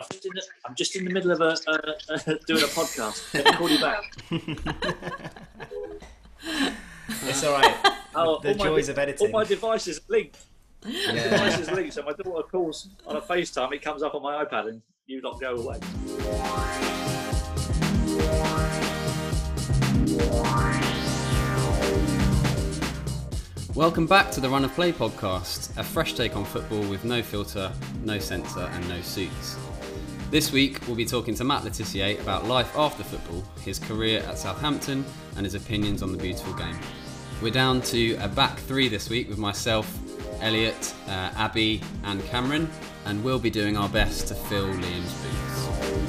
I'm just in the, I'm just in the middle of a, uh, doing a podcast. Let me call you back. it's all right. Oh, the all joys my, of editing. All my devices are linked. Yeah. Devices linked. So my daughter calls on a FaceTime. It comes up on my iPad, and you lot go away. Welcome back to the Run of Play podcast, a fresh take on football with no filter, no censor, and no suits. This week, we'll be talking to Matt Le Tissier about life after football, his career at Southampton, and his opinions on the beautiful game. We're down to a back three this week with myself, Elliot, uh, Abby, and Cameron, and we'll be doing our best to fill Liam's boots.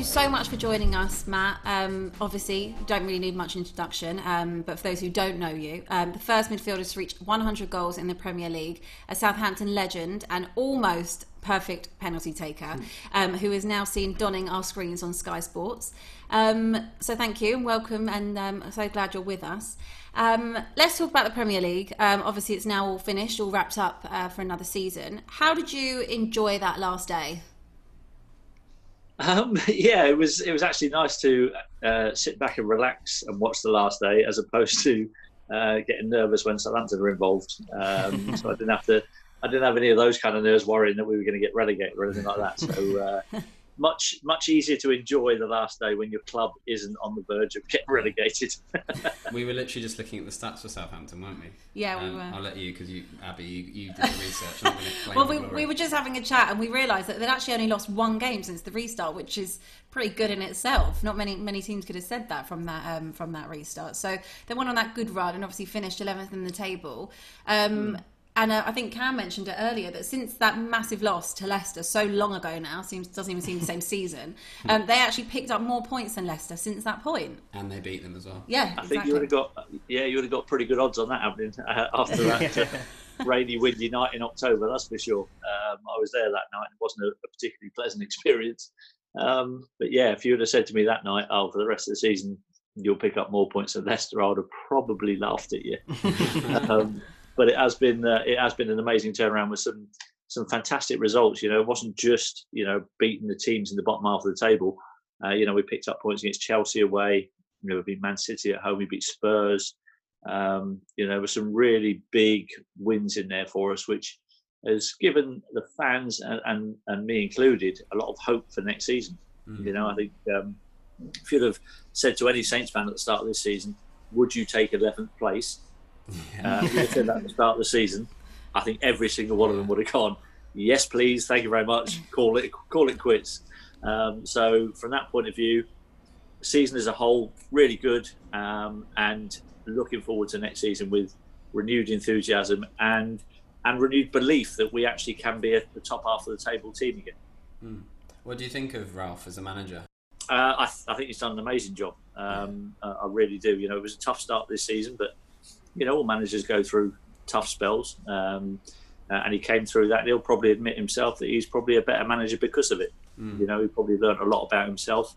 You so much for joining us, Matt. Um, obviously, don't really need much introduction, um, but for those who don't know you, um, the first midfielder to reach 100 goals in the Premier League, a Southampton legend, and almost perfect penalty taker, um, who is now seen donning our screens on Sky Sports. Um, so thank you and welcome, and um, so glad you're with us. Let's talk about the Premier League. Obviously, it's now all finished, all wrapped up uh, for another season. How did you enjoy that last day? Um, yeah, it was it was actually nice to uh, sit back and relax and watch the last day, as opposed to uh, getting nervous when Southampton were involved. Um, so I didn't have to. I didn't have any of those kind of nerves worrying that we were going to get relegated or anything like that. So uh, much much easier to enjoy the last day when your club isn't on the verge of getting relegated. We were literally just looking at the stats for Southampton, weren't we? Yeah, we Um, were. I'll let you, because you, Abby, you, you did the research. I'm not going to claim Well, we, we were just having a chat and we realised that they'd actually only lost one game since the restart, which is pretty good in itself. Not many many teams could have said that from that um, from that restart. So they went on that good run and obviously finished 11th in the table. Um, And uh, I think Cam mentioned it earlier that since that massive loss to Leicester so long ago now, seems doesn't even seem the same season, um, they actually picked up more points than Leicester since that point. And they beat them as well. Yeah, I think you would have got yeah, you would have got pretty good odds on that happening uh, after that uh, rainy, windy night in October. That's for sure. Um, I was there that night. It wasn't a, a particularly pleasant experience. Um, but yeah, if you would have said to me that night, "Oh, for the rest of the season, you'll pick up more points than Leicester," I would have probably laughed at you. um, but it has been uh, it has been an amazing turnaround with some some fantastic results. You know, it wasn't just you know beating the teams in the bottom half of the table. Uh, you know, we picked up points against Chelsea away. You know, we beat Man City at home. We beat Spurs. Um, you know, there were some really big wins in there for us, which has given the fans and, and, and me included a lot of hope for next season. You know, I think um, if you'd have said to any Saints fan at the start of this season, would you take 11th place? Uh, if said that at the start of the season, I think every single one of them would have gone, yes, please, thank you very much, call it call it quits. Um, so from that point of view, the season as a whole, really good, um, and looking forward to next season with renewed enthusiasm and and renewed belief that we actually can be at the top half of the table team again. What do you think of Ralph as a manager? Uh, I, th- I think he's done an amazing job. Um, uh, I really do. You know, it was a tough start this season, but you know, all managers go through tough spells, um, uh, and he came through that. He'll probably admit himself that he's probably a better manager because of it. You know, he probably learned a lot about himself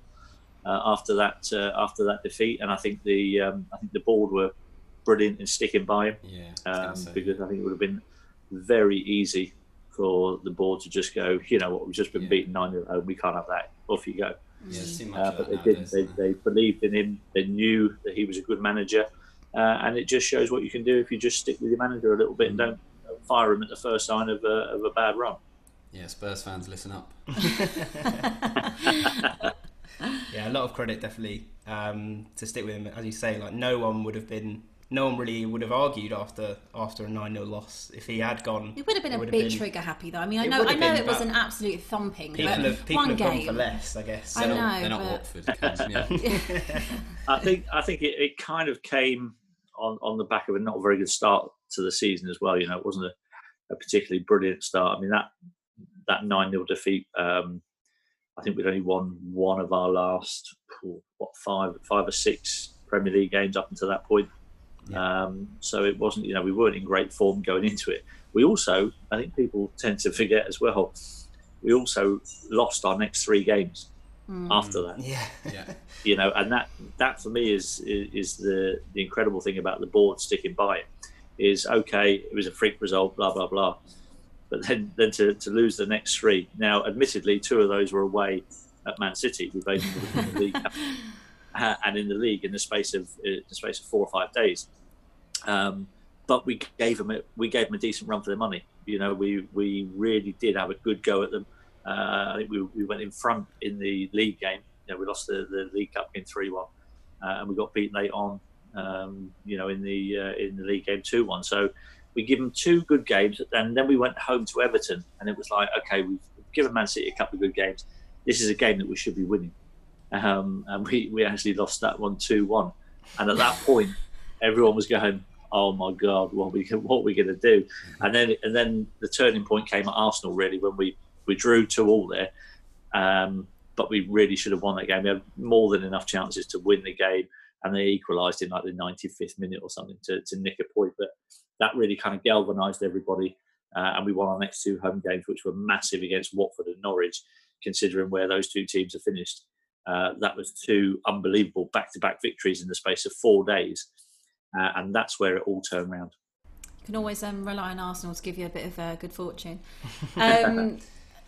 uh, after that uh, after that defeat, and I think the um, I think the board were brilliant in sticking by him Yeah, um, say. because I think it would have been very easy for the board to just go, you know what, we've just been Yeah. beaten nine 0 we can't have that. Off you go. yeah, there's too much Uh, but they didn't. They, they believed in him. They knew that he was a good manager, uh, and it just shows what you can do if you just stick with your manager a little bit and Mm. don't don't fire him at the first sign of a, of a bad run. Yeah, Spurs fans, listen up. Yeah, a lot of credit definitely um, to stick with him. As you say, like no one would have been, no one really would have argued after after a nine 0 loss if he had gone. It would have been a would bit been- trigger happy though. I mean, I know, I know been, it was an absolute thumping. People but have people one have game. gone for less, I guess. I So- know. They're not but- Watford, Cam, yeah. I think I think it, it kind of came on, on the back of a not very good start to the season as well. You know, it wasn't a, a particularly brilliant start. I mean that that nine 0 defeat. Um, I think we'd only won one of our last what five five or six Premier League games up until that point. Um, so it wasn't you know we weren't in great form going into it. We also I think people tend to forget as well. We also lost our next three games. Mm. after that. Yeah, yeah. You know, and that that for me is, is is the the incredible thing about the board sticking by it. Is okay, it was a freak result, blah blah blah, but then then to, to lose the next three. Now, admittedly, two of those were away at Man City. We played in the league uh, and in the league in the space of in the space of four or five days. Um, but we gave them a, we gave them a decent run for their money. You know, we we really did have a good go at them. Uh, I think we, we went in front in the league game. You know, we lost the, the League Cup in three one, uh, and we got beaten late on. Um, you know, in the uh, in the league game two one. So we give them two good games, and then we went home to Everton, and it was like, okay, we've given Man City a couple of good games. This is a game that we should be winning, um, and we, we actually lost that one two one. And at that point, everyone was going, oh my god, what are we what are we going to do? And then and then the turning point came at Arsenal really when we we drew two all there, um, but we really should have won that game. We had more than enough chances to win the game, and they equalised in like the 95th minute or something to, to nick a point. But that really kind of galvanised everybody, uh, and we won our next two home games, which were massive against Watford and Norwich, considering where those two teams are finished. Uh, that was two unbelievable back-to-back victories in the space of four days uh, and that's where it all turned around. You can always um, rely on Arsenal to give you a bit of uh, good fortune. Um,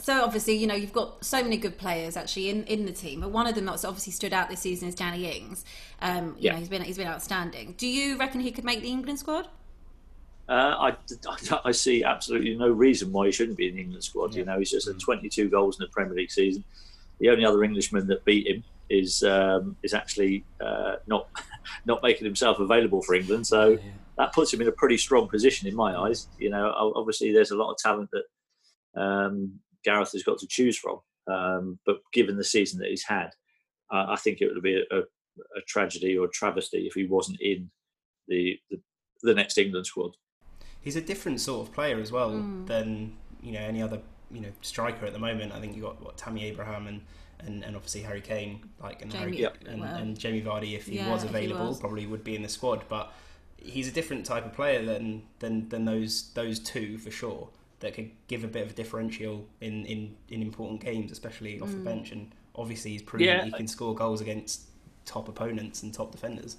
so obviously, you know, you've got so many good players actually in, in the team, but one of them that's obviously stood out this season is Danny Ings. Um, you yeah. know, he's been he's been outstanding. Do you reckon he could make the England squad? Uh, I, I see absolutely no reason why he shouldn't be in the England squad. Yeah. You know, he's just had mm. 22 goals in the Premier League season. The only other Englishman that beat him is um, is actually uh, not not making himself available for England. So yeah. that puts him in a pretty strong position in my eyes. You know, obviously there's a lot of talent that um, Gareth has got to choose from. Um, but given the season that he's had, uh, I think it would be a, a, a, tragedy or a travesty if he wasn't in the, the, the next England squad. He's a different sort of player as well mm. than you know any other you know striker at the moment. I think you got what Tammy Abraham and and, and obviously Harry Kane, like and, Jamie, Harry, yep. and, well, and, Jamie Vardy, if he yeah, was available, he was. probably would be in the squad. But he's a different type of player than than, than those those two for sure. That could give a bit of a differential in, in, in important games, especially off mm. the bench. And obviously, he's proven yeah. he can score goals against top opponents and top defenders.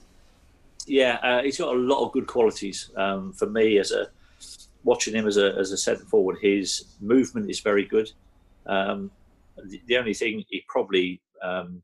Yeah, uh, he's got a lot of good qualities. Um, for me, as a watching him as a as a centre forward, his movement is very good. Um, the, the only thing he probably um,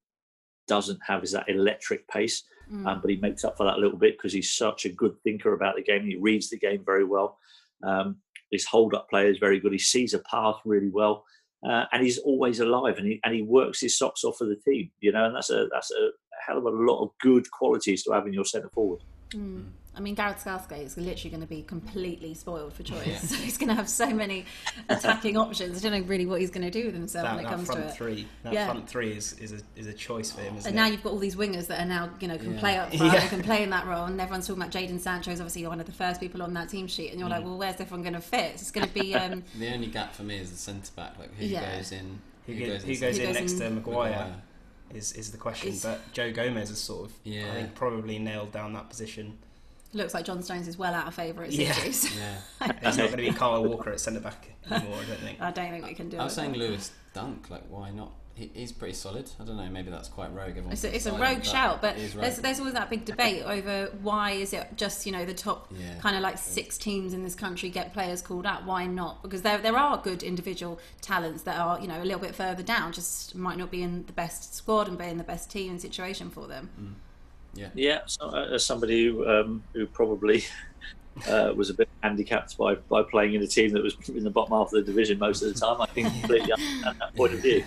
doesn't have is that electric pace, mm. um, but he makes up for that a little bit because he's such a good thinker about the game. He reads the game very well. Um, his hold up play is very good. He sees a path really well. Uh, and he's always alive and he, and he works his socks off for the team, you know, and that's a that's a hell of a lot of good qualities to have in your centre forward. Mm. I mean, Gareth Southgate is literally going to be completely spoiled for choice. Yeah. So he's going to have so many attacking options. I don't know really what he's going to do with himself that, when it comes to it. Three, that yeah. front three is, is, a, is a choice for him. and it? now you've got all these wingers that are now you know can yeah. play up front, yeah. can play in that role, and everyone's talking about Jadon Sancho is obviously one of the first people on that team sheet, and you're mm. like, well, where's everyone going to fit? It's going to be um... the only gap for me is the centre back. Like who goes in? Who, who goes, in, goes in next in to Maguire? Maguire? Is, is the question, is, but Joe Gomez has sort of, I think, probably nailed down that position. Looks like John Stones is well out of favour at City. Yeah. yeah. it's not going to be Kyle Walker at centre back anymore, I don't think. I don't think we can do I it. I was saying Lewis Dunk, like, why not? He, he's pretty solid. I don't know, maybe that's quite rogue. It's a, it's a rogue shout, but there's, there's always that big debate over why is it just, you know, the top yeah. kind of like six teams in this country get players called up? Why not? Because there, there are good individual talents that are, you know, a little bit further down, just might not be in the best squad and be in the best team and situation for them. Mm. Yeah. Yeah. So, uh, as somebody who, um, who probably uh, was a bit handicapped by, by playing in a team that was in the bottom half of the division most of the time, I think completely understand that point of view.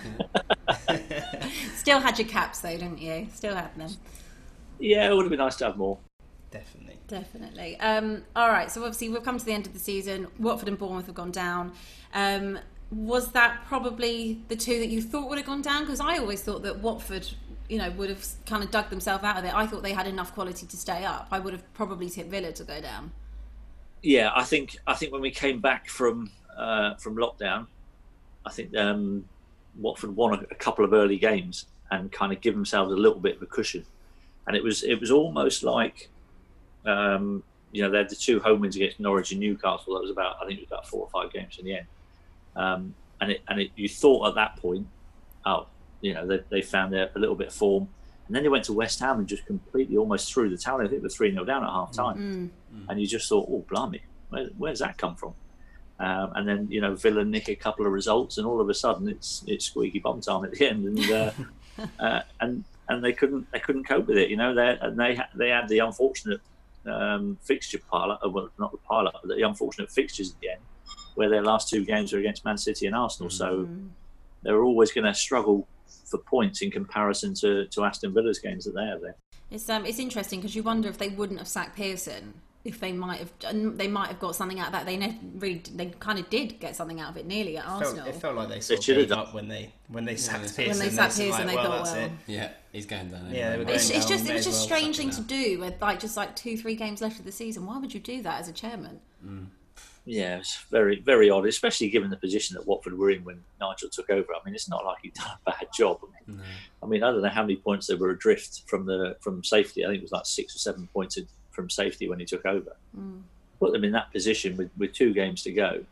Still had your caps though, didn't you? Still had them. Yeah, it would have been nice to have more. Definitely. Definitely. Um, all right. So obviously we've come to the end of the season. Watford and Bournemouth have gone down. Um, was that probably the two that you thought would have gone down? Because I always thought that Watford you know, would have kind of dug themselves out of it. I thought they had enough quality to stay up. I would have probably tipped Villa to go down. Yeah, I think I think when we came back from uh, from lockdown, I think um, Watford won a, couple of early games and kind of give themselves a little bit of a cushion. And it was it was almost like, um, you know, they had the two home wins against Norwich and Newcastle. That was about I think it was about four or five games in the end. Um, and it and it, you thought at that point, oh, you know, they, they found a, a little bit of form. And then they went to West Ham and just completely almost threw the towel. I think they were 3 0 down at half time. Mm. And you just thought, oh, blimey, where, where's that come from? Um, and then, you know, Villa nick a couple of results, and all of a sudden it's it's squeaky bum time at the end. And uh, uh, and and they couldn't they couldn't cope with it. You know, they and they they had the unfortunate um, fixture pilot, uh, well, not the pilot, but the unfortunate fixtures at the end, where their last two games were against Man City and Arsenal. So they were always going to struggle for points in comparison to, to Aston Villa's games that they have there. It's um, it's interesting because you wonder if they wouldn't have sacked Pearson if they might have they might have got something out of that. They ne- really they kind of did get something out of it nearly at Felt, Arsenal. it felt like they sort of should gave up when they when they sacked they- Pearson. when they sacked Pearson, like, they well, thought, that's well, it. Yeah, he's going down. Yeah, they anyway. it's, going it's down, just may it was just well strange thing to do with like just like two three games left of the season. Why would you do that as a chairman? Yeah, it's very, very odd, especially given the position that Watford were in when Nigel took over. I mean, it's not like he'd done a bad job. I mean, I mean, I don't know how many points they were adrift from the from safety. I think it was like six or seven points from safety when he took over. Put them in that position with, with two games to go.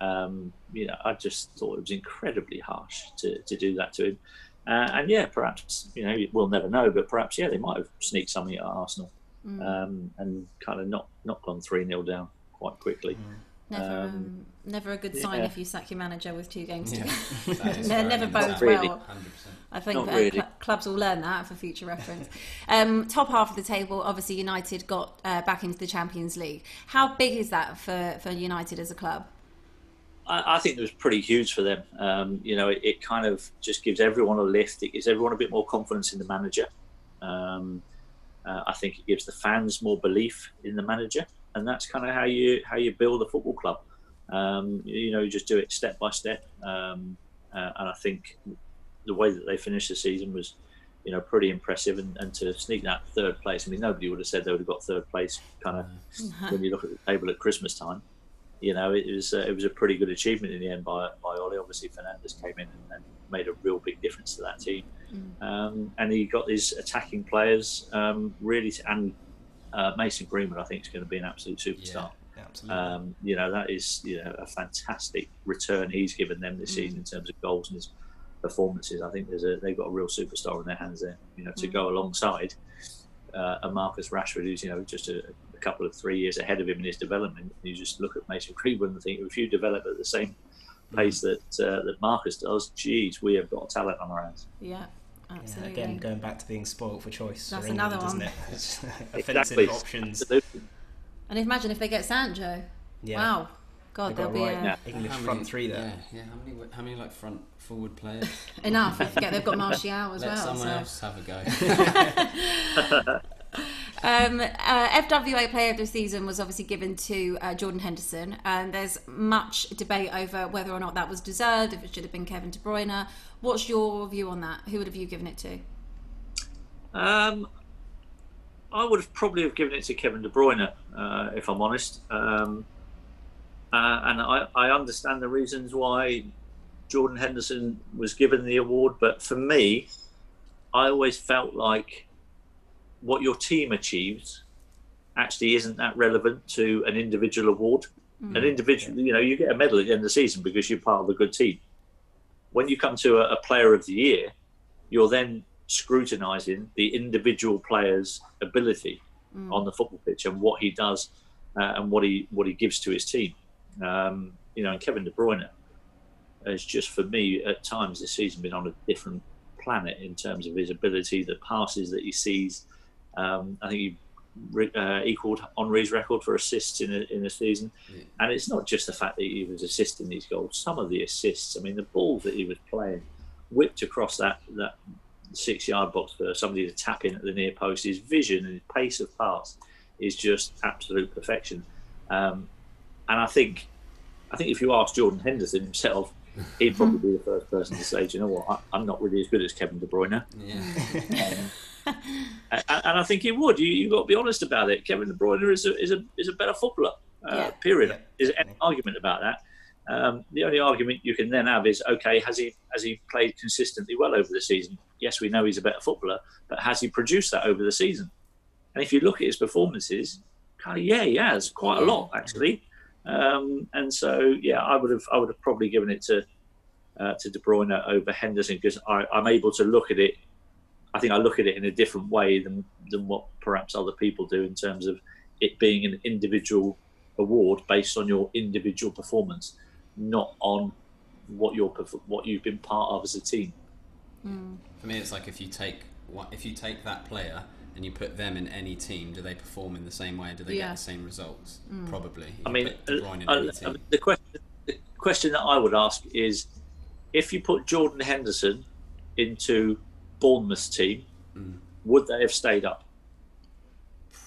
Um, you know, I just thought it was incredibly harsh to, to do that to him. Uh, and yeah, perhaps you know we'll never know, but perhaps yeah, they might have sneaked something at Arsenal um, and kind of not not gone three 0 down quite quickly. Never, um, Um, never a good sign yeah. if you sack your manager with two games to go. that is They never good. bodes really. well. 100%. I think Not uh, really. cl- clubs will learn that for future reference. um, top half of the table, obviously, United got uh, back into the Champions League. How big is that for, for United as a club? I, I think it was pretty huge for them. Um, you know, it, it kind of just gives everyone a lift. It gives everyone a bit more confidence in the manager. Um, uh, I think it gives the fans more belief in the manager, and that's kind of how you how you build a football club. Um, you know, you just do it step by step, um, uh, and I think the way that they finished the season was, you know, pretty impressive. And, and to sneak that third place, I mean, nobody would have said they would have got third place. Kind of when you look at the table at Christmas time you know, it was uh, it was a pretty good achievement in the end by by Ollie. Obviously, Fernandes came in and, and made a real big difference to that team, um, and he got these attacking players um, really. To, and uh, Mason Greenwood, I think, is going to be an absolute superstar. Yeah, absolutely. Um, you know, that is you know a fantastic return he's given them this season in terms of goals and his performances. I think there's a they've got a real superstar in their hands there. You know, to go alongside uh, a Marcus Rashford, who's you know just a, a couple of three years ahead of him in his development. You just look at Mason Greenwood and think if you develop at the same pace that uh, that Marcus does, geez, we have got talent on our hands. Yeah, Yeah, again, going back to being spoilt for choice. That's for England, another isn't one. it? It's Exactly. Offensive options. Absolutely. And imagine if they get Sancho. Yeah. Wow. God, They've there'll be a right a, Yeah. English many- front three there. Yeah, yeah. How many? How many like front forward players? enough. I forget they've got Martial as Let well. someone so. else have a go. Um, uh, FWA Player of the Season was obviously given to uh, Jordan Henderson, and there's much debate over whether or not that was deserved, if it should have been Kevin De Bruyne. What's your view on that? Who would have you given it to? Um, I would have probably have given it to Kevin De Bruyne, uh, if I'm honest. Um, uh, and I, I understand the reasons why Jordan Henderson was given the award, but for me, I always felt like what your team achieves actually isn't that relevant to an individual award. An individual, you know, you get a medal at the end of the season because you're part of a good team. When you come to a, a player of the year, you're then scrutinising the individual player's ability on the football pitch and what he does uh, and what he what he gives to his team. Um, you know, and Kevin De Bruyne has just for me at times this season been on a different planet in terms of his ability, the passes that he sees. Um, I think he re- uh, equalled Henry's record for assists in a, in a season, and it's not just the fact that he was assisting these goals. Some of the assists, I mean, the ball that he was playing, whipped across that that six yard box for somebody to tap in at the near post. His vision and his pace of pass is just absolute perfection. Um, and I think, I think if you ask Jordan Henderson himself, he'd probably be the first person to say, "Do you know what? I, I'm not really as good as Kevin De Bruyne." Yeah. and, and I think he would. You you got to be honest about it. Kevin De Bruyne is a is a is a better footballer. Uh, Yeah. Period. Yeah. Is any argument about that? Um, the only argument you can then have is okay, has he has he played consistently well over the season? Yes, we know he's a better footballer, but has he produced that over the season? And if you look at his performances, kind of yeah, he has quite a lot actually. Um, and so yeah, I would have I would have probably given it to uh, to De Bruyne over Henderson because I'm able to look at it. I think I look at it in a different way than than what perhaps other people do in terms of it being an individual award based on your individual performance, not on what you're what you've been part of as a team. Mm. For me, it's like if you take if you take that player and you put them in any team, do they perform in the same way? Do they yeah. get the same results? Mm. Probably. You I mean, uh, uh, the question the question that I would ask is, if you put Jordan Henderson into Bournemouth's team, mm. would they have stayed up?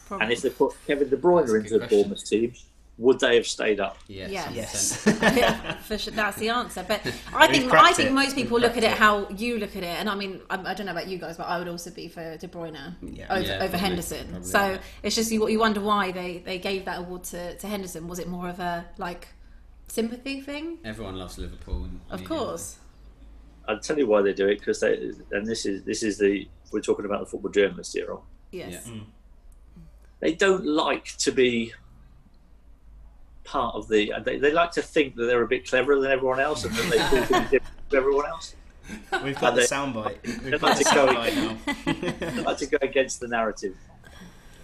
Probably. And if they put Kevin De Bruyne into the Bournemouth team, would they have stayed up? Yes, yes, yeah, for sure, that's the answer. But I think I think it. most people look at it how you look at it, and I mean I, I, don't know about you guys, but I would also be for De Bruyne yeah. over, yeah, over probably, Henderson. Probably, so yeah. it's just you, you wonder why they, they gave that award to, to Henderson. Was it more of a like sympathy thing? Everyone loves Liverpool, of course. I'll tell you why they do it because they and this is this is the we're talking about the football journalist here. On. Yes. Mm. They don't like to be part of the. They, they like to think that they're a bit cleverer than everyone else, and that they think different to everyone else. We've got and the soundbite. We've got the soundbite now. they like to go against the narrative.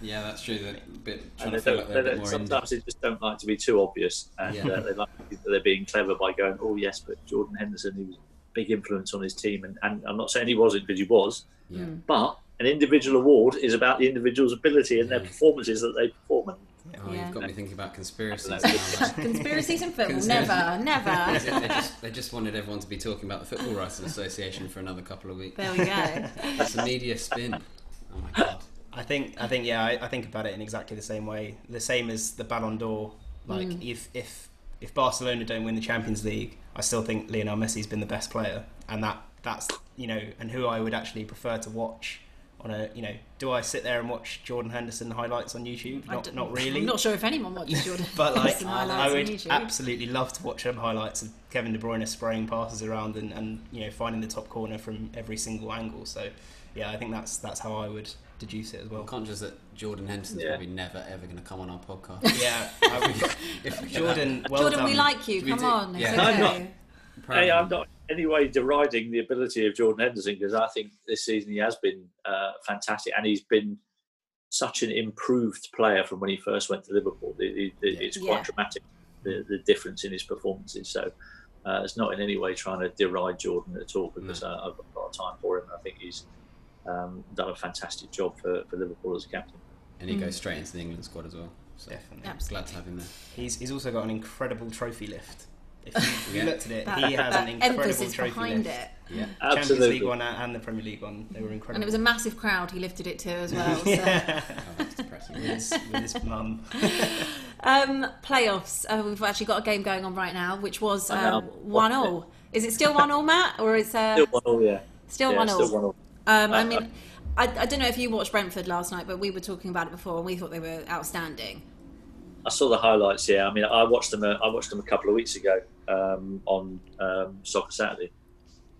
Yeah, that's true. They're a bit trying to feel like they're a bit more Sometimes indie. they just don't like to be too obvious, and yeah. uh, they like to think that they're being clever by going, "Oh yes, but Jordan Henderson, he was a big influence on his team," and, and I'm not saying he wasn't because he was, yeah. but an individual award is about the individual's ability and their performances that they perform. And Oh, yeah. you've got me thinking about conspiracies. conspiracies in football? Never, never. they, just, they just wanted everyone to be talking about the Football Writers Association for another couple of weeks. There we go. it's a media spin. Oh my god. I think I think yeah I, I, think about it in exactly the same way. The same as the Ballon d'Or. Like mm. if if if Barcelona don't win the Champions League, I still think Lionel Messi's been the best player, and that that's you know and who I would actually prefer to watch on a you know do I sit there and watch Jordan Henderson highlights on YouTube? Not, not really. I'm not sure if anyone watches Jordan. but like I would absolutely love to watch them highlights of Kevin De Bruyne spraying passes around and, and you know finding the top corner from every single angle. So yeah, I think that's that's how I would deduce it as well. I'm conscious that Jordan Henderson's yeah. probably never ever going to come on our podcast. yeah, if Jordan, well Jordan, done. we like you. Come on, yeah. okay. I'm not, hey, I'm not any way deriding the ability of Jordan Henderson because I think this season he has been uh, fantastic and he's been such an improved player from when he first went to Liverpool. It, it, it's quite yeah. dramatic the, the, difference in his performances. So uh, it's not in any way trying to deride Jordan at all because uh, I've got a lot of time for him. I think he's um, done a fantastic job for, for Liverpool as a captain. And he mm. goes straight into the England squad as well. So Definitely. Absolutely. Glad to have him there. He's, he's also got an incredible trophy lift. If you, looked at it, he has an incredible trophy behind list. it. Yeah, Absolutely. Champions League one and the Premier League one, they were incredible. And it was a massive crowd. He lifted it to as well. So. yeah, oh, with, his, with his mum. um, playoffs. Uh, we've actually got a game going on right now, which was uh, one all. Is it still one all, Matt, or is uh, still one all? Yeah, still yeah, one all. Um, I mean. I, I, don't know if you watched Brentford last night, but we were talking about it before, and we thought they were outstanding. I saw the highlights. Yeah, I mean, I watched them. I watched them a couple of weeks ago um, on um, Soccer Saturday,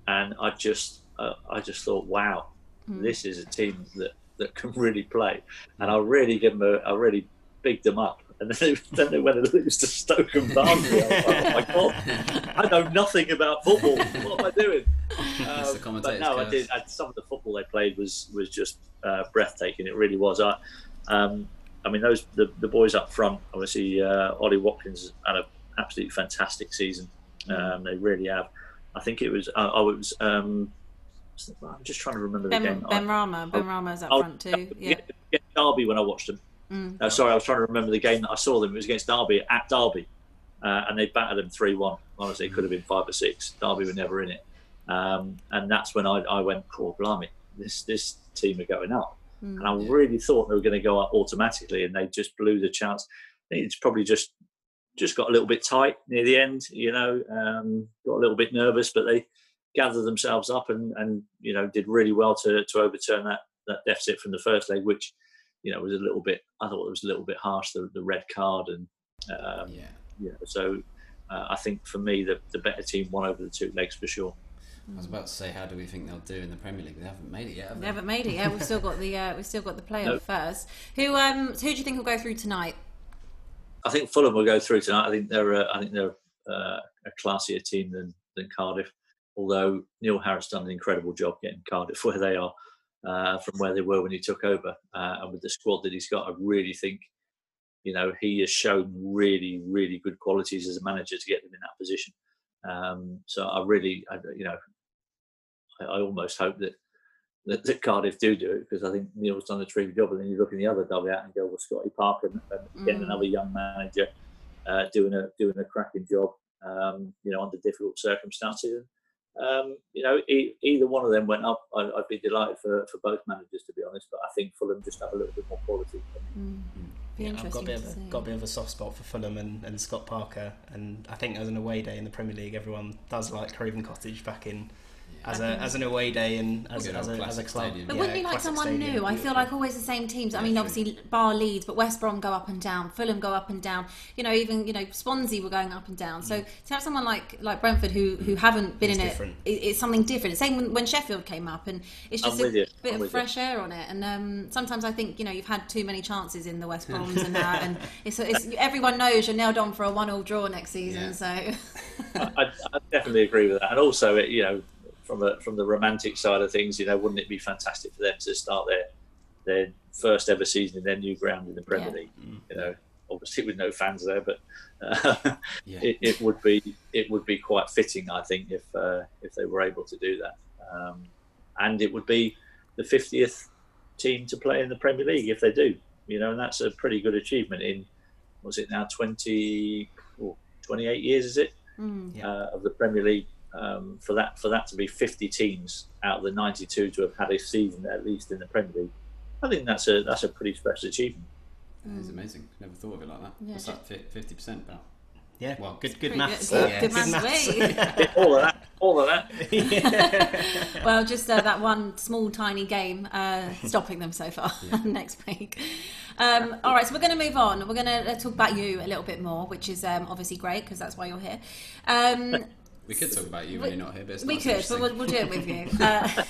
and I just, uh, I just thought, wow, mm. this is a team that, that can really play, and I really give them. A, I really bigged them up, and then they, then they went and lose to Stoke and Barnsley. Like, oh my god, I know nothing about football. What am I doing? Um, but no, curse. I did. I, some of the football they played was was just uh, breathtaking. It really was. I, um, I mean, those the, the boys up front. Obviously, uh, Ollie Watkins had an absolutely fantastic season. Mm. Um, they really have. I think it was. Uh, oh, it was. Um, I'm just trying to remember ben, the game. Benrahma. Benrahma's up front too. Yeah. Derby when I watched them. Mm. Uh, sorry, I was trying to remember the game that I saw them. It was against Derby at Derby, uh, and they battered them three one. Honestly, it could have been five or six. Derby were never in it, um, and that's when I, I went, "Poor blimey, this this team are going up." Mm. And I really thought they were going to go up automatically, and they just blew the chance. It's probably just just got a little bit tight near the end, you know, um, got a little bit nervous, but they gathered themselves up and, and you know did really well to to overturn that that deficit from the first leg, which you know was a little bit. I thought it was a little bit harsh, the, the red card, and um, yeah, yeah. So uh, I think for me, the the better team won over the two legs for sure. I was about to say, how do we think they'll do in the Premier League? They haven't made it yet. Have they? they haven't made it yet. We've still got the uh, we've still got the playoff no. first. Who um who do you think will go through tonight? I think Fulham will go through tonight. I think they're uh, I think they're uh, a classier team than than Cardiff. although Neil Harris done an incredible job getting Cardiff where they are uh, from where they were when he took over, uh, and with the squad that he's got, I really think you know he has shown really really good qualities as a manager to get them in that position. Um, so I really, I, you know, I, I almost hope that, that, that Cardiff do do it because I think Neil's done a terrific job. And then you look in the other dugout and go, well, Scotty Parker and, and getting Mm. another young manager uh, doing a doing a cracking job. Um, you know, under difficult circumstances. Um, you know, e- either one of them went up. I, I'd be delighted for, for both managers, to be honest. But I think Fulham just have a little bit more quality. Be Yeah, I've got a bit of a, got a bit of a soft spot for Fulham and, and Scott Parker, and I think as an away day in the Premier League, everyone does like Craven Cottage back in as a as an away day and as, as, a, as a club. stadium. But Yeah, wouldn't you like someone stadium, new? I feel like always the same teams. I mean, Yeah, obviously, bar Leeds, but West Brom go up and down. Fulham go up and down. You know, even you know Swansea were going up and down. So to have someone like like Brentford who who haven't been Mm. It's in different. it, it, it's something different. Same when, when Sheffield came up, and it's I'm just a you. bit I'm of with you. fresh air on it. And um, sometimes I think you know you've had too many chances in the West Broms and that, and it's, it's everyone knows you're nailed on for a one-all draw next season. Yeah. So I, I definitely agree with that. And also, it, you know, from a, from the romantic side of things, you know, wouldn't it be fantastic for them to start their their first ever season in their new ground in the Premier Yeah. League? You know, obviously with no fans there, but uh, Yeah. it, it would be it would be quite fitting, I think, if uh, if they were able to do that. Um, and it would be the 50th team to play in the Premier League if they do. You know, and that's a pretty good achievement in was it now 20 oh, 28 years is it mm, Yeah. uh, of the Premier League um, for that for that to be 50 teams out of the 92 to have had a season at least in the Premier League. I think that's a that's a pretty special achievement. That is amazing. Never thought of it like that. Yeah, What's that? Fifty percent about. Yeah, Well, good good maths. good, there. good Good maths, maths. all of that, all of that. well, just uh, that one small, tiny game uh, stopping them so far next week. Um, all right, so we're going to move on. We're going to talk about you a little bit more, which is um, obviously great because that's why you're here. Um, We could talk about you when you're not here, but it's we not could, so but we'll, we'll do it with you. Uh,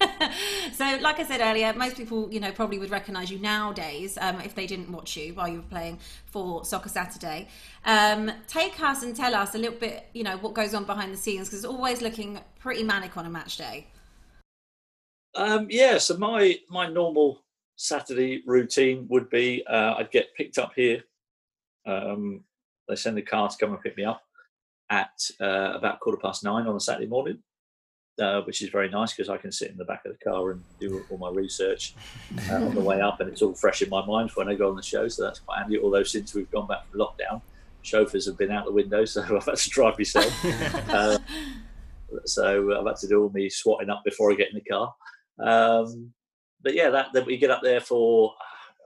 so, like I said earlier, most people, you know, probably would recognise you nowadays um, if they didn't watch you while you were playing for Soccer Saturday. Um, take us and tell us a little bit, you know, what goes on behind the scenes because it's always looking pretty manic on a match day. Um, yeah, so my my normal Saturday routine would be uh, I'd get picked up here. Um, they send a car to come and pick me up at uh, about quarter past nine on a Saturday morning, uh, which is very nice because I can sit in the back of the car and do all my research uh, on the way up, and it's all fresh in my mind for when I go on the show. So that's quite handy. Although since we've gone back from lockdown, chauffeurs have been out the window, so I've had to drive myself. uh, so I've had to do all me swatting up before I get in the car. Um, but yeah, that then we get up there for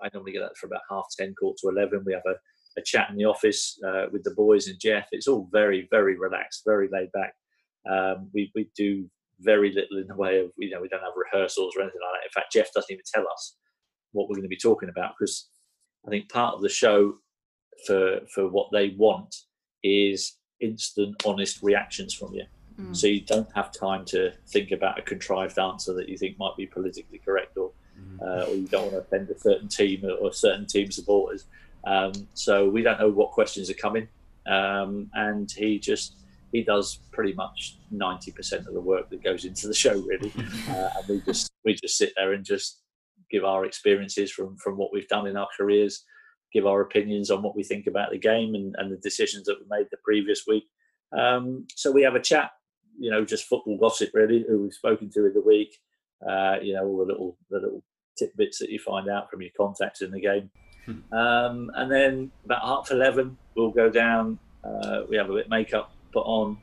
I normally get up for about half ten, quarter to eleven. We have a, a chat in the office uh, with the boys and Jeff. It's all very, very relaxed, very laid back. Um, we we do very little in the way of you know we don't have rehearsals or anything like that. In fact, Jeff doesn't even tell us what we're going to be talking about because I think part of the show for for what they want is instant, honest reactions from you. So you don't have time to think about a contrived answer that you think might be politically correct, or uh, or you don't want to offend a certain team or, or certain team supporters. Um, so we don't know what questions are coming, um, and he just he does pretty much ninety percent of the work that goes into the show, really. uh, and we just we just sit there and just give our experiences from from what we've done in our careers, give our opinions on what we think about the game and, and the decisions that we made the previous week. Um, so we have a chat, you know, just football gossip really, who we've spoken to in the week. Uh, you know, all the little the little tidbits that you find out from your contacts in the game. Um, and then about half eleven, we'll go down. Uh, we have a bit of makeup put on,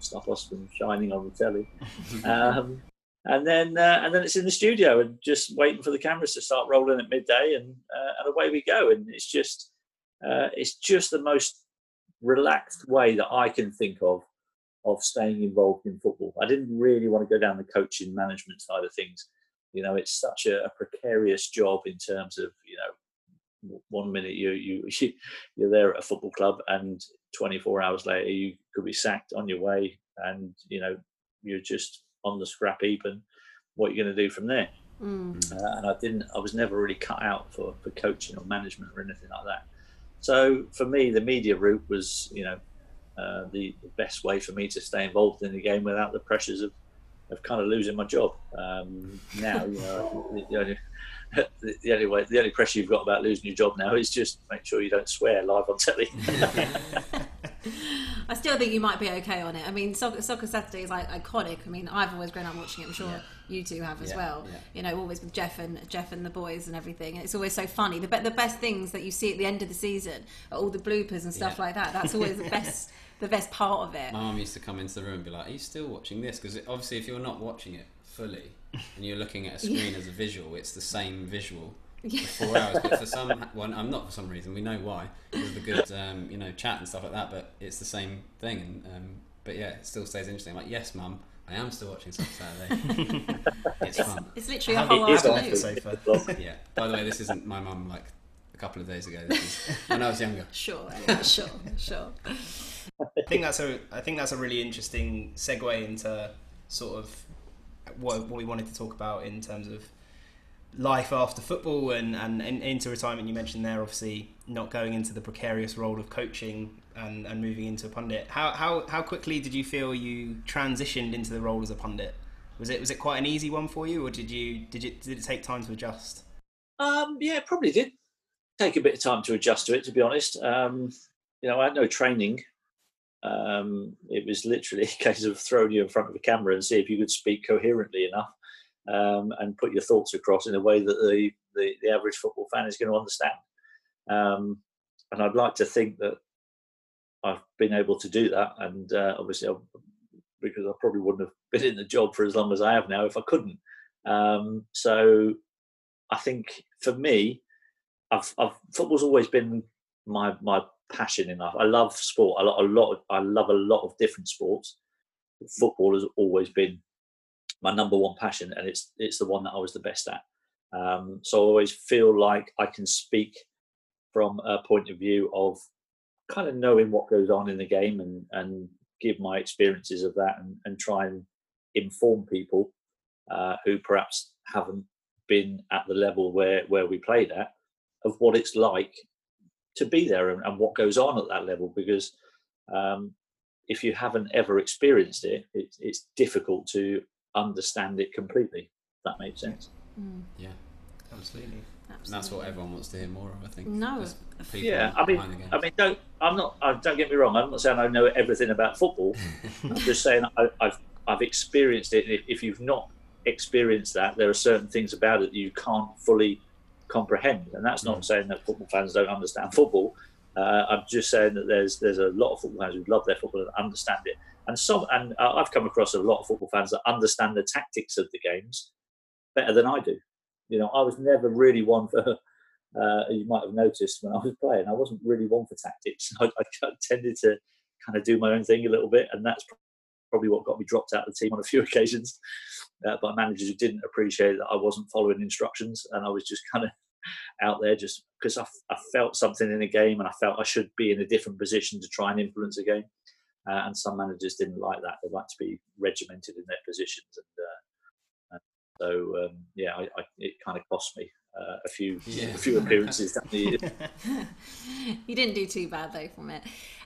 stop us from shining on the telly. Um, and then uh, and then it's in the studio and just waiting for the cameras to start rolling at midday, and uh, and away we go. And it's just uh, it's just the most relaxed way that I can think of of staying involved in football. I didn't really want to go down the coaching management side of things. You know, it's such a, a precarious job in terms of you know one minute you you you're there at a football club and 24 hours later you could be sacked on your way and you know you're just on the scrap heap and what you're going to do from there Mm. uh, and I didn't I was never really cut out for for coaching or management or anything like that so for me the media route was you know uh, the, the, best way for me to stay involved in the game without the pressures of, of kind of losing my job. Um, now, you know, the, the, only, the, only way, the only pressure you've got about losing your job now is just make sure you don't swear live on telly. I still think you might be okay on it. I mean, Soccer, Soccer Saturday is like iconic. I mean, I've always grown up watching it. I'm sure. Yeah you two have as yeah, well. Yeah. You know, always with Jeff and Jeff and the boys and everything. And it's always so funny. The the best things that you see at the end of the season are all the bloopers and stuff yeah. like that. That's always the best the best part of it. My mum used to come into the room and be like, "Are you still watching this?" Because obviously, if you're not watching it fully and you're looking at a screen as a visual, it's the same visual. For four hours, but for some, well, I'm not for some reason. We know why because the good, um, you know, chat and stuff like that. But it's the same thing, and um, but yeah, it still stays interesting. I'm like, yes, mum, I am still watching Soccer Saturday. it's, fun. It's literally a whole afternoon. Sofa. yeah. By the way, this isn't my mum like a couple of days ago. This is when I was younger. Sure. Yeah, sure. Sure. I think that's a. I think that's a really interesting segue into sort of what, what we wanted to talk about in terms of life after football and, and, and into retirement. You mentioned there, obviously, not going into the precarious role of coaching and, and moving into a pundit. How, how how quickly did you feel you transitioned into the role as a pundit? Was it was it quite an easy one for you, or did you did it did it take time to adjust? Um, yeah, probably did take a bit of time to adjust to it. To be honest, um, you know, I had no training. Um, it was literally a case of throwing you in front of a camera and see if you could speak coherently enough um, and put your thoughts across in a way that the, the, the average football fan is going to understand. Um, and I'd like to think that I've been able to do that. And uh, obviously, I've, because I probably wouldn't have been in the job for as long as I have now if I couldn't. Um, so I think for me, I've, I've, football's always been my my passion enough. I love sport. a lot. a lot. Of, I love a lot of different sports. Football has always been my number one passion, and it's it's the one that I was the best at. Um, so I always feel like I can speak from a point of view of kind of knowing what goes on in the game and and give my experiences of that and, and try and inform people uh, who perhaps haven't been at the level where where we played at of what it's like to be there and, and what goes on at that level because um, if you haven't ever experienced it, it, it's difficult to understand it completely. that makes sense. Mm. Yeah, absolutely. Absolutely. And that's what everyone wants to hear more of, I think. No. Yeah, I mean, I mean, don't. I'm not. Uh, don't get me wrong. I'm not saying I know everything about football. I'm just saying I, have I've experienced it. If, if you've not experienced that, there are certain things about it that you can't fully comprehend. And that's not mm. saying that football fans don't understand football. Uh, I'm just saying that there's there's a lot of football fans who love their football and understand it, and some and I've come across a lot of football fans that understand the tactics of the games better than I do. You know, I was never really one for. Uh, you might have noticed when I was playing, I wasn't really one for tactics. I, I tended to kind of do my own thing a little bit, and that's probably what got me dropped out of the team on a few occasions uh, by managers who didn't appreciate that I wasn't following instructions and I was just kind of out there just because I, I, felt something in the game and I felt I should be in a different position to try and influence a game. Uh, and some managers didn't like that; they like to be regimented in their positions, and uh, so um, yeah, I, I, it kind of cost me uh, a few yeah. a few appearances that you didn't do too bad though from it.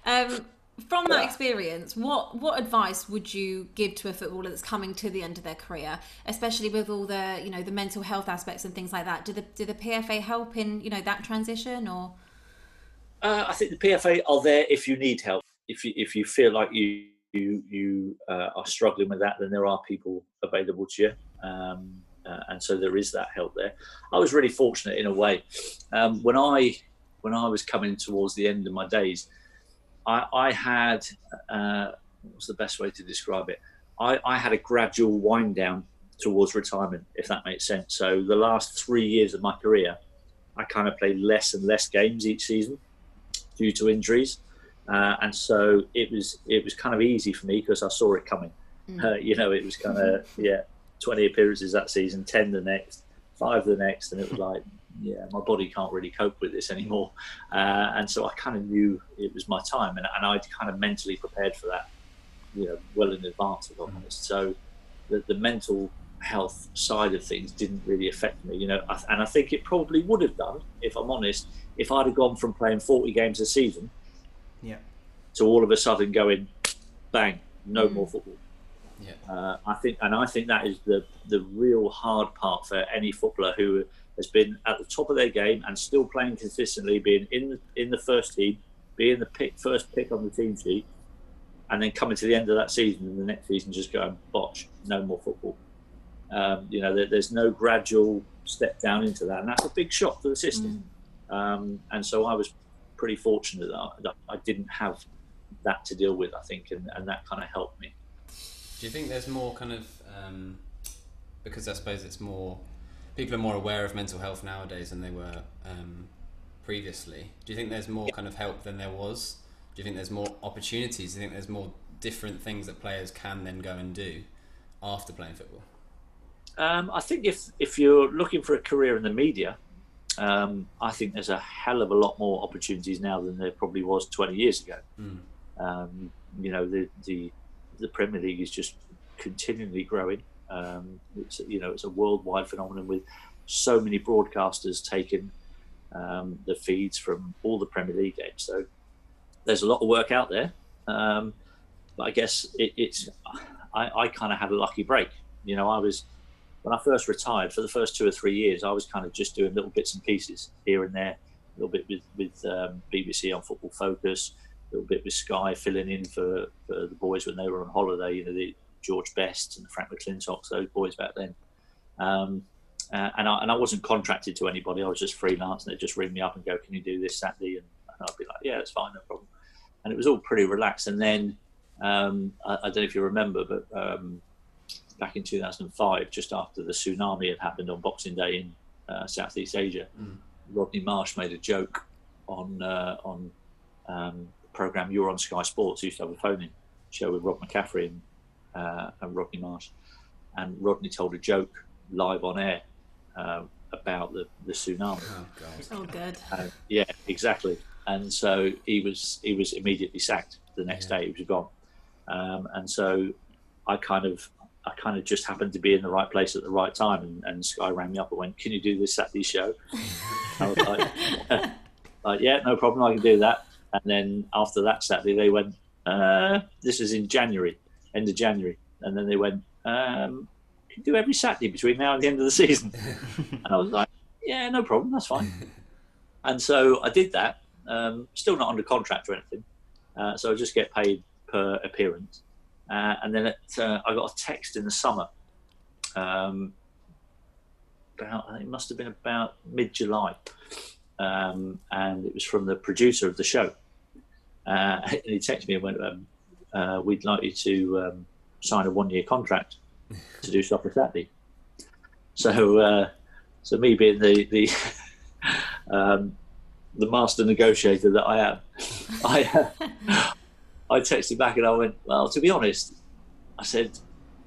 Um, from that experience, what what advice would you give to a footballer that's coming to the end of their career, especially with all the you know the mental health aspects and things like that? Do the do the PFA help in you know that transition or? Uh, I think the PFA are there if you need help. If you if you feel like you you you uh, are struggling with that, then there are people available to you. Um, uh, and so there is that help there. I was really fortunate in a way. Um, when I when I was coming towards the end of my days, I, I had uh, what's the best way to describe it? I, I had a gradual wind down towards retirement, if that makes sense. So the last three years of my career, I kind of played less and less games each season due to injuries, uh, and so it was it was kind of easy for me because I saw it coming. Mm. Uh, you know, it was kind of yeah 20 appearances that season, 10 the next, five the next, and it was like, yeah, my body can't really cope with this anymore. Uh, and so I kind of knew it was my time, and, and I'd kind of mentally prepared for that, you know, well in advance, if I'm honest. So the, the mental health side of things didn't really affect me, you know, and I think it probably would have done, if I'm honest, if I'd have gone from playing 40 games a season yeah. to all of a sudden going, bang, no more football. Yeah. Uh, I think, and I think that is the the real hard part for any footballer who has been at the top of their game and still playing consistently, being in the, in the first team, being the pick, first pick on the team sheet, and then coming to the end of that season and the next season just going botch, no more football. Um, you know, there, there's no gradual step down into that, and that's a big shock to the system. Um, and so I was pretty fortunate that I, that I didn't have that to deal with, I think, and, and that kind of helped me. Do you think there's more kind of um, because I suppose it's more people are more aware of mental health nowadays than they were um, previously. Do you think there's more kind of help than there was? Do you think there's more opportunities? Do you think there's more different things that players can then go and do after playing football? Um, I think if if you're looking for a career in the media, um, I think there's a hell of a lot more opportunities now than there probably was 20 years ago. Mm. Um, you know, the, the the Premier League is just continually growing. Um, it's you know it's a worldwide phenomenon with so many broadcasters taking um, the feeds from all the Premier League games. So there's a lot of work out there. Um, but I guess it, it's I, I kind of had a lucky break. You know, I was when I first retired for the first two or three years, I was kind of just doing little bits and pieces here and there, a little bit with with um, BBC on Football Focus, a little bit with Sky filling in for, for the boys when they were on holiday. You know, the George Best and Frank McClintocks, those boys back then. Um, uh, and I and I wasn't contracted to anybody. I was just freelance, and they'd just ring me up and go, "Can you do this Saturday?" And, and I'd be like, "Yeah, it's fine, no problem." And it was all pretty relaxed. And then um, I, I, don't know if you remember, but um, back in 2005, just after the tsunami had happened on Boxing Day in uh, Southeast Asia, Mm. Rodney Marsh made a joke on uh, on um, the program You're on Sky Sports. He used to have a phone-in show with Rob McCaffrey and, uh, and Rodney Marsh, and Rodney told a joke live on air uh, about the, the tsunami. Oh god. Oh, good. Uh, yeah, exactly. And so he was he was immediately sacked the next Yeah. day. He was gone, um, and so I kind of I kind of just happened to be in the right place at the right time. And, and Sky rang me up and went, "Can you do this Saturday show?" I was like, like, "Yeah, no problem. I can do that." And then after that Saturday, they went, uh, "This is in January, end of January," and then they went, um, "Can do every Saturday between now and the end of the season?" and I was like, "Yeah, no problem. That's fine." And so I did that. Um, still not under contract or anything. Uh, so I just get paid per appearance. Uh, and then it, uh, I got a text in the summer. Um, about I think it must have been about mid July, um, and it was from the producer of the show. Uh, and he texted me and went, um, uh, "We'd like you to um, sign a one-year contract to do Soccer Saturday." So, uh, so me being the the um, the master negotiator that I am, I I texted back and I went, well, to be honest, I said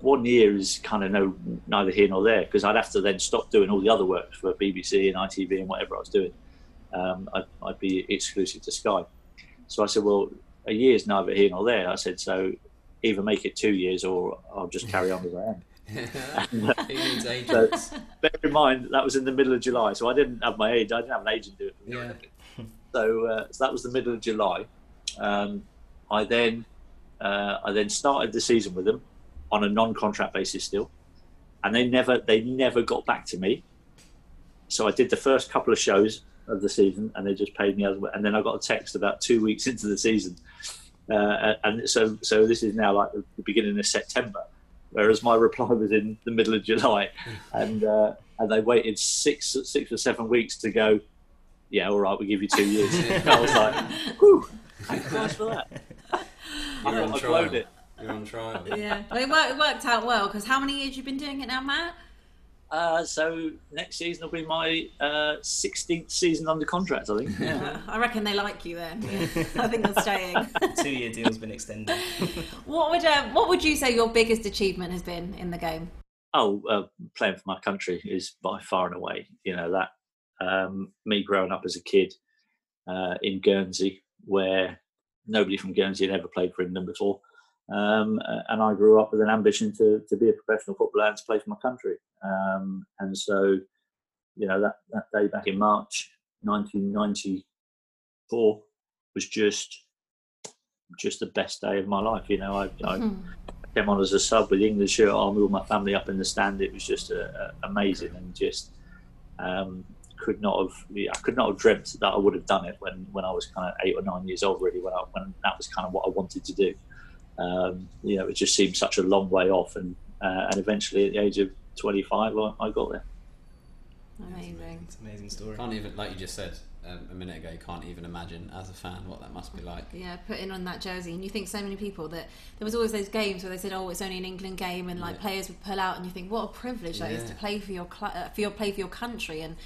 one year is kind of no neither here nor there because I'd have to then stop doing all the other work for BBC and ITV and whatever I was doing. Um, I'd, I'd be exclusive to Sky. So I said, well, a year's neither here nor there. I said, so either make it two years or I'll just carry on as I am. Agents? Bear in mind that was in the middle of July, so I didn't have my age. I didn't have an agent do it for me. Yeah. So, uh, so that was the middle of July. Um, I then uh, I then started the season with them on a non-contract basis still, and they never they never got back to me. So I did the first couple of shows of the season, and they just paid me as well. and then I got a text about two weeks into the season, uh, and so so this is now like the beginning of September, whereas my reply was in the middle of July, and uh, and they waited six six or seven weeks to go. Yeah, all right, we'll give you two years. I was like, whew, thank Christ for that. You're on thought I'd trial. it. You're on trial. Yeah. Well, it, worked, it worked out well because how many years you've been doing it now, Matt? Uh, so next season will be my uh, 16th season under contract, I think. Yeah. I reckon they like you then. I think you're staying. Two-year deal's been extended. what would um, what would you say your biggest achievement has been in the game? oh, uh, playing for my country is by far and away. You know that um, me growing up as a kid uh, in Guernsey, where nobody from Guernsey had ever played for England before, um, uh, and I grew up with an ambition to to be a professional footballer and to play for my country. Um, and so, you know, that that day back in March 1994 was just just the best day of my life. You know, I, I came on as a sub with the England shirt on with all my family up in the stand. It was just uh, amazing and just um, could not have I could not have dreamt that I would have done it when, when I was kind of eight or nine years old. Really, when I, when that was kind of what I wanted to do. Um, you know, it just seemed such a long way off, and uh, and eventually at the age of 25, I, I got there. Amazing. It's an amazing story. Can't even, like you just said um, a minute ago, you can't even imagine as a fan what that must be like. Yeah, putting on that jersey, and you think so many people that there was always those games where they said, "Oh, it's only an England game," and like Yeah. players would pull out, and you think, "What a privilege that is to play for your cl- uh, for your play for your country." And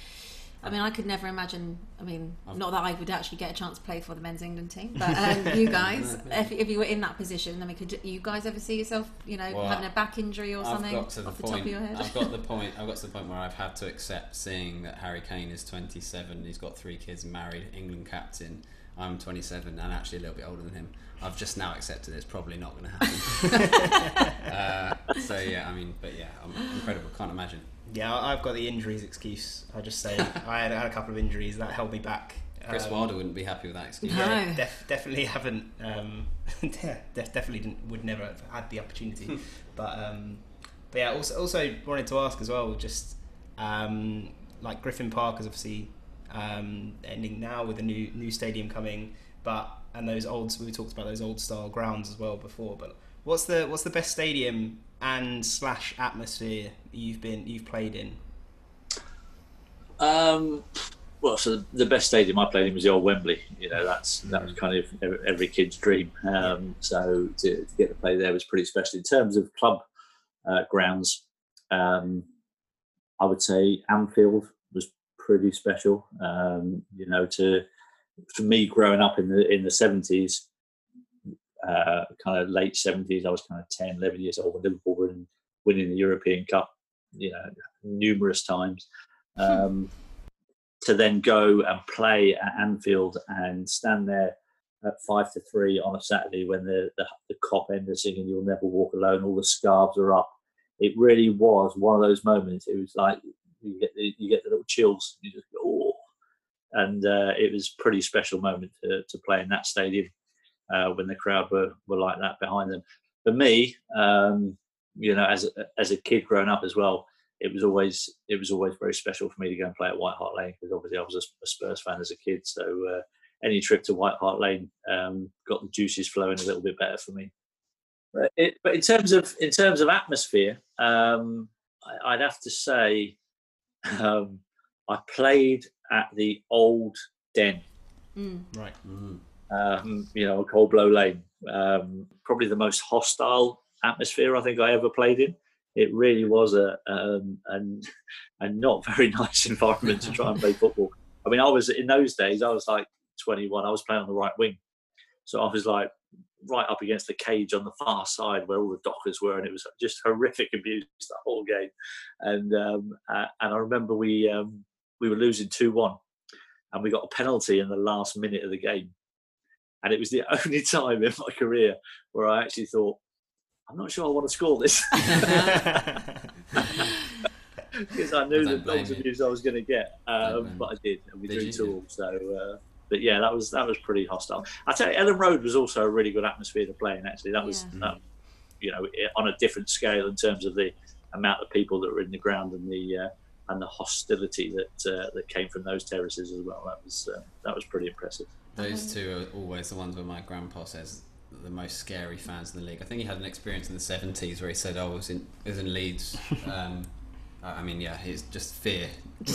I mean, I could never imagine. I mean, not that I would actually get a chance to play for the men's England team, but um, you guys, if, if you were in that position, I mean, could you guys ever see yourself, you know, Well, having a back injury or I've something to the off the point. top of your head? I've got the point. I've got to the point where I've had to accept seeing that Harry Kane is 27. He's got three kids, married, England captain. I'm 27 and actually a little bit older than him. I've just now accepted it's probably not going to happen. uh, so yeah, I mean, but yeah, I'm incredible. Can't imagine. Yeah, I- I've got the injuries excuse. I just say I had, I had a couple of injuries that held me back. Chris Um, Wilder wouldn't be happy with that excuse. No. Yeah, def- definitely haven't. Um, yeah, def- definitely didn't, would never have had the opportunity. but um, but yeah, also also wanted to ask as well. Just um, like Griffin Park is obviously um, ending now with a new new stadium coming, but and those old we talked about those old style grounds as well before. But what's the what's the best stadium and slash atmosphere you've been you've played in? Um, well, so the best stadium I played in was the old Wembley. You know, that's that was kind of every- kid's dream. Um, so to, to get to play there was pretty special. In terms of club uh, grounds, um, I would say Anfield was pretty special. Um, you know, to for me growing up in the in the seventies, uh, kind of late seventies, I was kind of 10, 11 years old when Liverpool were in, winning the European Cup. You know, numerous times. Um, to then go and play at Anfield and stand there at five to three on a Saturday when the the, the Kop end are singing "You'll Never Walk Alone," all the scarves are up. It really was one of those moments. It was like you get the, you get the little chills. You just go, oh, and uh, it was a pretty special moment to, to play in that stadium uh, when the crowd were, were like that behind them. For me, um, you know, as a, as a kid growing up as well, it was always it was always very special for me to go and play at White Hart Lane because obviously I was a, a Spurs fan as a kid. So uh, any trip to White Hart Lane um, got the juices flowing a little bit better for me. But, it, but in terms of in terms of atmosphere, um, I, I'd have to say um, I played at the old Den Mm. Right. Mm. Um, you know, Cold Blow Lane. Um, probably the most hostile atmosphere I think I ever played in. It really was a um, and a not very nice environment to try and play football. I mean, I was in those days. I was like 21. I was playing on the right wing, so I was like right up against the cage on the far side where all the dockers were, and it was just horrific abuse the whole game. And um, uh, and I remember we um, we were losing two one, and we got a penalty in the last minute of the game and it was the only time in my career where I actually thought, I'm not sure I want to score this because I knew I the abuse I was going to get, um, but I did, and we Did drew two all. So, uh, but yeah, that was that was pretty hostile. I tell you, Elland Road was also a really good atmosphere to play in. Actually, that was Yeah. um, you know on a different scale in terms of the amount of people that were in the ground and the uh, and the hostility that uh, that came from those terraces as well. That was uh, that was pretty impressive. Those two are always the ones where my grandpa says the most scary fans in the league. I think he had an experience in the seventies where he said, "Oh, I was in, I was in Leeds." Um, I mean, yeah, it's just fear.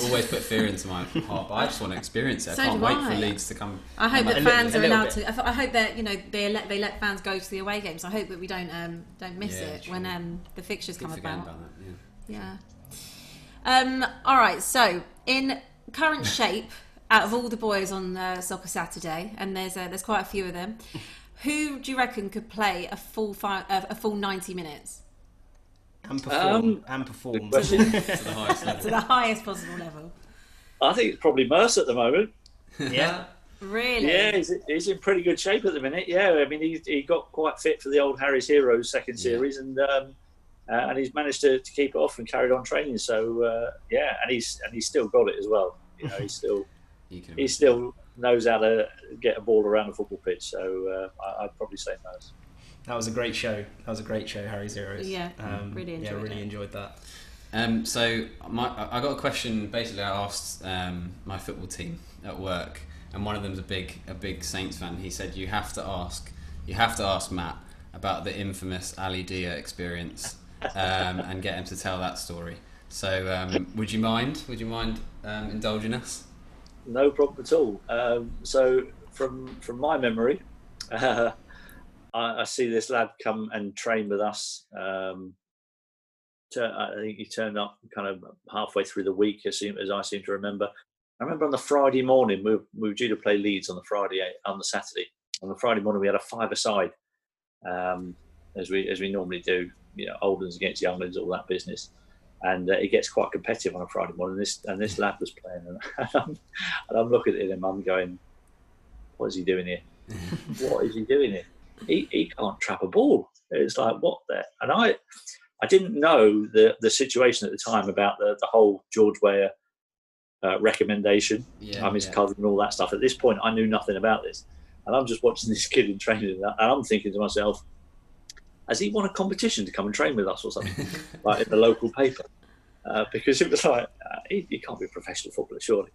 Always put fear into my heart. But I just want to experience it. So I can't wait I. for Leeds to come. I hope that back. little- fans are allowed to. I, hope that you know they let they let fans go to the away games. I hope that we don't um, don't miss Yeah, it when um, the fixtures Keep come about. about that. Yeah. Yeah. Um, all right. So in current shape, out of all the boys on uh, Soccer Saturday, and there's uh, there's quite a few of them, who do you reckon could play a full fi- uh, a full ninety minutes and perform Um, and perform. To the highest to the highest possible level? I think it's probably Merson at the moment. yeah. Really? Yeah, he's, he's in pretty good shape at the minute. Yeah, I mean, he, he got quite fit for the old Harry's Heroes second Yeah. series, and um, uh, and he's managed to, to keep it off and carried on training. So uh, yeah, and he's and he's still got it as well. You know, he's still You can he's still knows how to get a ball around a football pitch. So uh, I, would probably say Moz. That was a great show. That was a great show, Harry's Heroes. Yeah, um, really enjoyed Yeah, really it. enjoyed that. Um, so my, I got a question. Basically, I asked um, my football team at work, and one of them's a big a big Saints fan. He said you have to ask you have to ask Matt about the infamous Ali Dia experience um, and get him to tell that story. So, um, would you mind? Would you mind um, indulging us? No problem at all. Um, so, from from my memory, uh, I, I, see this lad come and train with us. Um, I think he turned up kind of halfway through the week, as, as I seem to remember. I remember on the Friday morning we were, we were due to play Leeds on the Friday on the Saturday. On the Friday morning we had a five-a-side, um, as we as we normally do. You know, Oldens against Younglings, all that business and uh, it gets quite competitive on a Friday morning. And this and this lad was playing, and I'm, and I'm looking at him, I'm going, "What is he doing here? what is he doing here? He, he can't trap a ball." It's like what the and I I didn't know the the situation at the time about the the whole George Weah uh, recommendation. Yeah, I'm his yeah. cousin and all that stuff. At this point, I knew nothing about this, and I'm just watching this kid in training, and I'm thinking to myself has he won a competition to come and train with us or something, like in the local paper? Uh, because it was like uh, he, he, can't be a professional footballer, surely.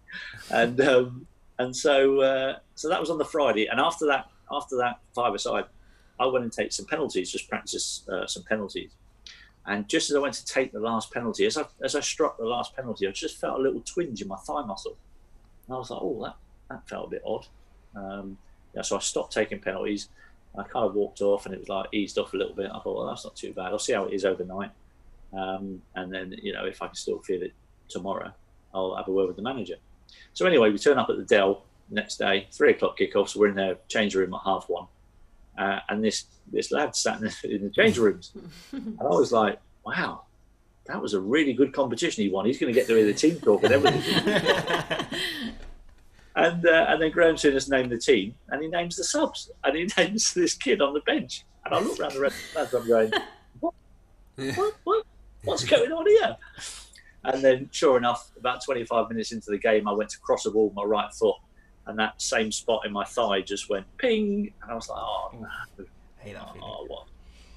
And um, and so uh, so that was on the Friday, and after that after that five-a-side, I went and take some penalties, just practice uh, some penalties. And just as I went to take the last penalty, as I as I struck the last penalty, I just felt a little twinge in my thigh muscle, and I was like, oh, that that felt a bit odd. Um, yeah, so I stopped taking penalties I kind of walked off and it was like eased off a little bit. I thought, well, that's not too bad. I'll see how it is overnight. Um, and then, you know, if I can still feel it tomorrow, I'll have a word with the manager. So anyway, we turn up at the Dell next day, three o'clock kickoff. So we're in their change room at half one. Uh, and this, this lad sat in the, in the change rooms. and I was like, wow, that was a really good competition he won. He's going to get to hear the team talk and everything. And uh, and then Graham Souness named the team, and he names the subs, and he names this kid on the bench. And I look around the rest of the lads, I'm going, what? what? What? What's going on here? And then, sure enough, about 25 minutes into the game, I went to cross a ball with my right foot, and that same spot in my thigh just went ping, and I was like, oh, no. Oh what?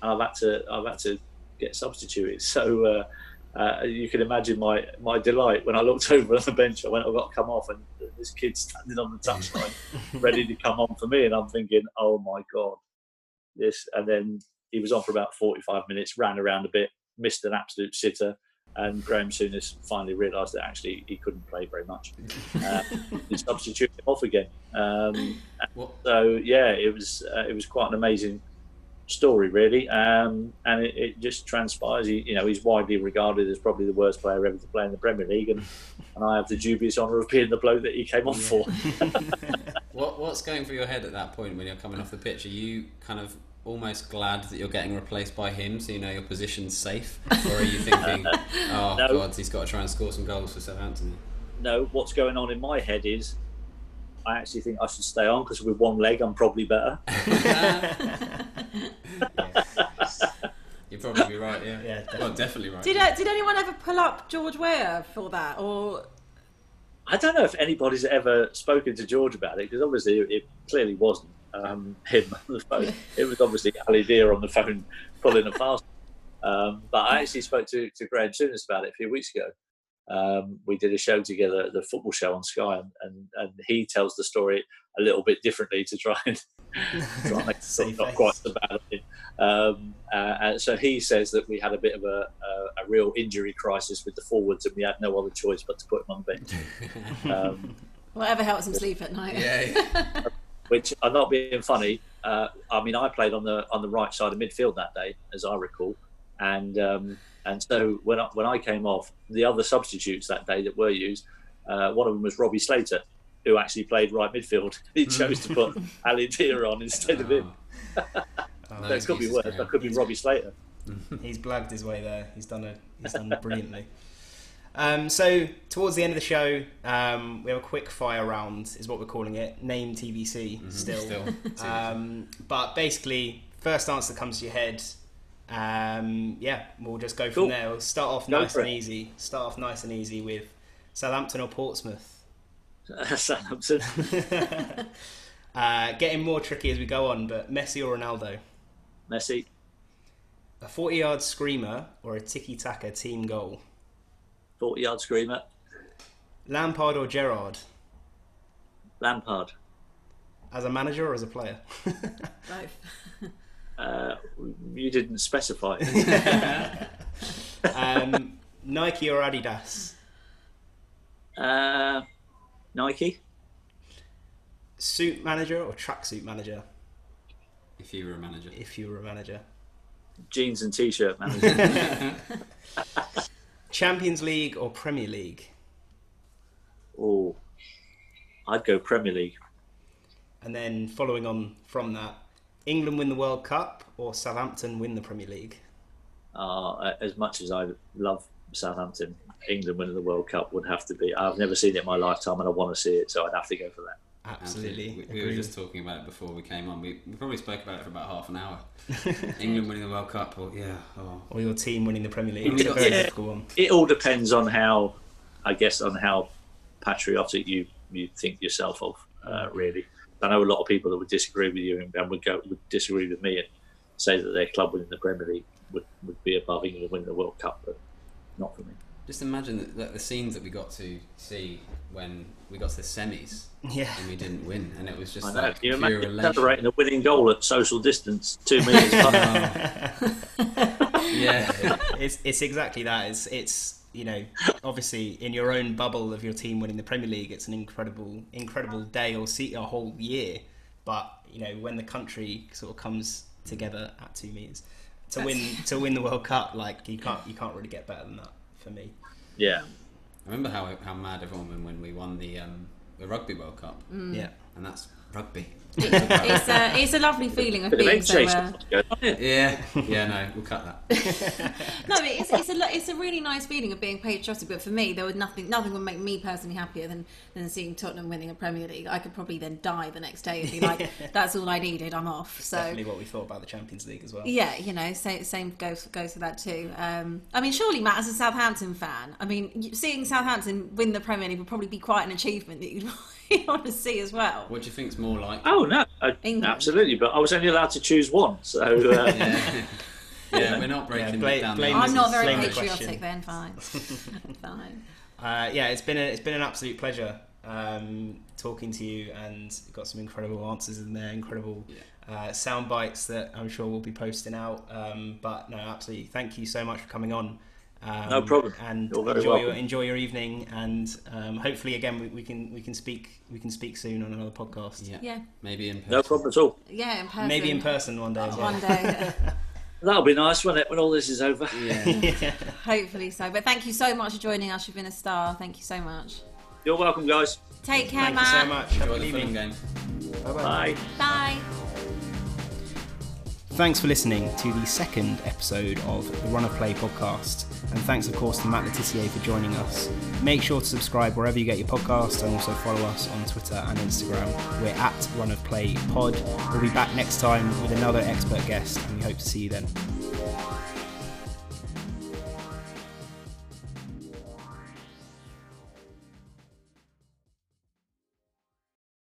And I've had to, I've had to get substituted. So. Uh, uh, you can imagine my my delight when I looked over on the bench. I went, I've got to come off, and this kid standing on the touchline, ready to come on for me, and I'm thinking, oh my god, this. And then he was on for about 45 minutes, ran around a bit, missed an absolute sitter, and Graham Souness finally realised that actually he couldn't play very much. Uh, he substituted him off again. Um, so yeah, it was uh, it was quite an amazing story, really. Um, and it, it, just transpires, he, you know, he's widely regarded as probably the worst player ever to play in the Premier League, and, and I have the dubious honour of being the bloke that he came off for. what, what's going through your head at that point when you're coming off the pitch? Are you kind of almost glad that you're getting replaced by him, so you know your position's safe, or are you thinking, oh no. god, he's got to try and score some goals for Southampton? No, what's going on in my head is I actually think I should stay on because with one leg I'm probably better. You'd probably be right, yeah. Yeah, definitely. Well, definitely right. Did, uh, did anyone ever pull up George Weah for that, or? I don't know if anybody's ever spoken to George about it because obviously it clearly wasn't um, him on the phone. It was obviously Ali Dia on the phone pulling a fast. Um, but I actually spoke to, to Graham Souness about it a few weeks ago. Um, we did a show together, the football show on Sky, and, and, and he tells the story a little bit differently to try and, try and make it not quite so bad. Um, uh, and so he says that we had a bit of a, a, a, real injury crisis with the forwards, and we had no other choice but to put him on the bench. Um, Whatever helps him sleep at night. Yeah. which I'm not being funny. Uh, I mean, I played on the on the right side of midfield that day, as I recall, and um, and so when I, when I came off, the other substitutes that day that were used, uh, one of them was Robbie Slater, who actually played right midfield. He chose to put Ali Dia on instead of him. Oh, that could be worse. That could be Robbie Slater. he's blagged his way there. He's done it. He's done brilliantly. Um, so towards the end of the show, um, we have a quick fire round, is what we're calling it. Name TVC mm-hmm. still. still. Um, but basically, first answer that comes to your head. Um, yeah, we'll just go from cool. there. We'll start off go nice and easy. Start off nice and easy with Southampton or Portsmouth. Southampton. uh, getting more tricky as we go on, but Messi or Ronaldo? Messi. A 40 yard screamer or a tiki taka team goal? 40 yard screamer. Lampard or Gerrard? Lampard. As a manager or as a player? Both. Uh, you didn't specify. um, Nike or Adidas? Uh, Nike. Suit manager or tracksuit manager? If you were a manager. If you were a manager. Jeans and t-shirt manager. Champions League or Premier League? oh, I'd go Premier League. And then following on from that, England win the World Cup or Southampton win the Premier League? Uh, as much as I love Southampton, England winning the World Cup would have to be. I've never seen it in my lifetime, and I want to see it, so I'd have to go for that. Absolutely. We, we were just talking about it before we came on. We, we probably spoke about it for about half an hour. England winning the World Cup, or yeah, oh. Or your team winning the Premier League. It's It's very yeah. one. It all depends on how, I guess, on how patriotic you you think yourself of, uh, really. I know a lot of people that would disagree with you and, and would go would disagree with me and say that their club winning the Premier League would, would be above England winning the World Cup, but not for me. just imagine that, that the scenes that we got to see when we got to the semis Yeah. and we didn't win, and it was just I know. like Can you pure imagine elation. celebrating a winning goal at social distance, two metres apart? yeah, it's it's exactly that. It's it's you know obviously in your own bubble of your team winning the Premier League, it's an incredible incredible day or see a whole year. But you know when the country sort of comes together at two meters to win to win the World Cup, like you can't you can't really get better than that for me. yeah. I remember how how mad everyone went when we won the um, the Rugby World Cup, Yeah. and that's rugby. It- it's a it's a lovely feeling of Bit being egg so. chase Uh, going on here. Yeah, yeah, no, we'll cut that. no, it's it's a it's a really nice feeling of being patriotic. But for me, there was nothing nothing would make me personally happier than than seeing Tottenham winning a Premier League. I could probably then die the next day and be like, "That's all I needed. I'm off." So. Definitely what we thought about the Champions League as well. Yeah, you know, same, same goes goes for that too. Um, I mean, surely Matt, as a Southampton fan, I mean, seeing Southampton win the Premier League would probably be quite an achievement that you'd want to see as well. What do you think's more like? Oh no, I- absolutely. But I was only allowed to choose one, so uh, Yeah, yeah, we're not breaking blame- it down. blame I'm not very blame the patriotic question. then. Fine, fine. Uh, yeah, it's been a, it's been an absolute pleasure um, talking to you, and got some incredible answers in there, incredible uh, sound bites that I'm sure we'll be posting out. Um, but no, absolutely, thank you so much for coming on. Um, No problem. And You're enjoy your enjoy your evening, and um, hopefully again we, we can we can speak we can speak soon on another podcast. Yeah, Yeah, maybe in person. no problem at all. yeah, in person. Maybe in person one day as well. One day, That'll be nice when it when all this is over. Yeah. hopefully so. But thank you so much for joining us. You've been a star. Thank you so much. You're welcome, guys. Take care, Thank you so much. Have a Enjoy good the evening. Fulham game. Bye. Bye. Thanks for listening to the second episode of the Run of Play podcast. And thanks, of course, to Matt Le Tissier for joining us. Make sure to subscribe wherever you get your podcast and also follow us on Twitter and Instagram. We're at Run of Play Pod. We'll be back next time with another expert guest, and we hope to see you then.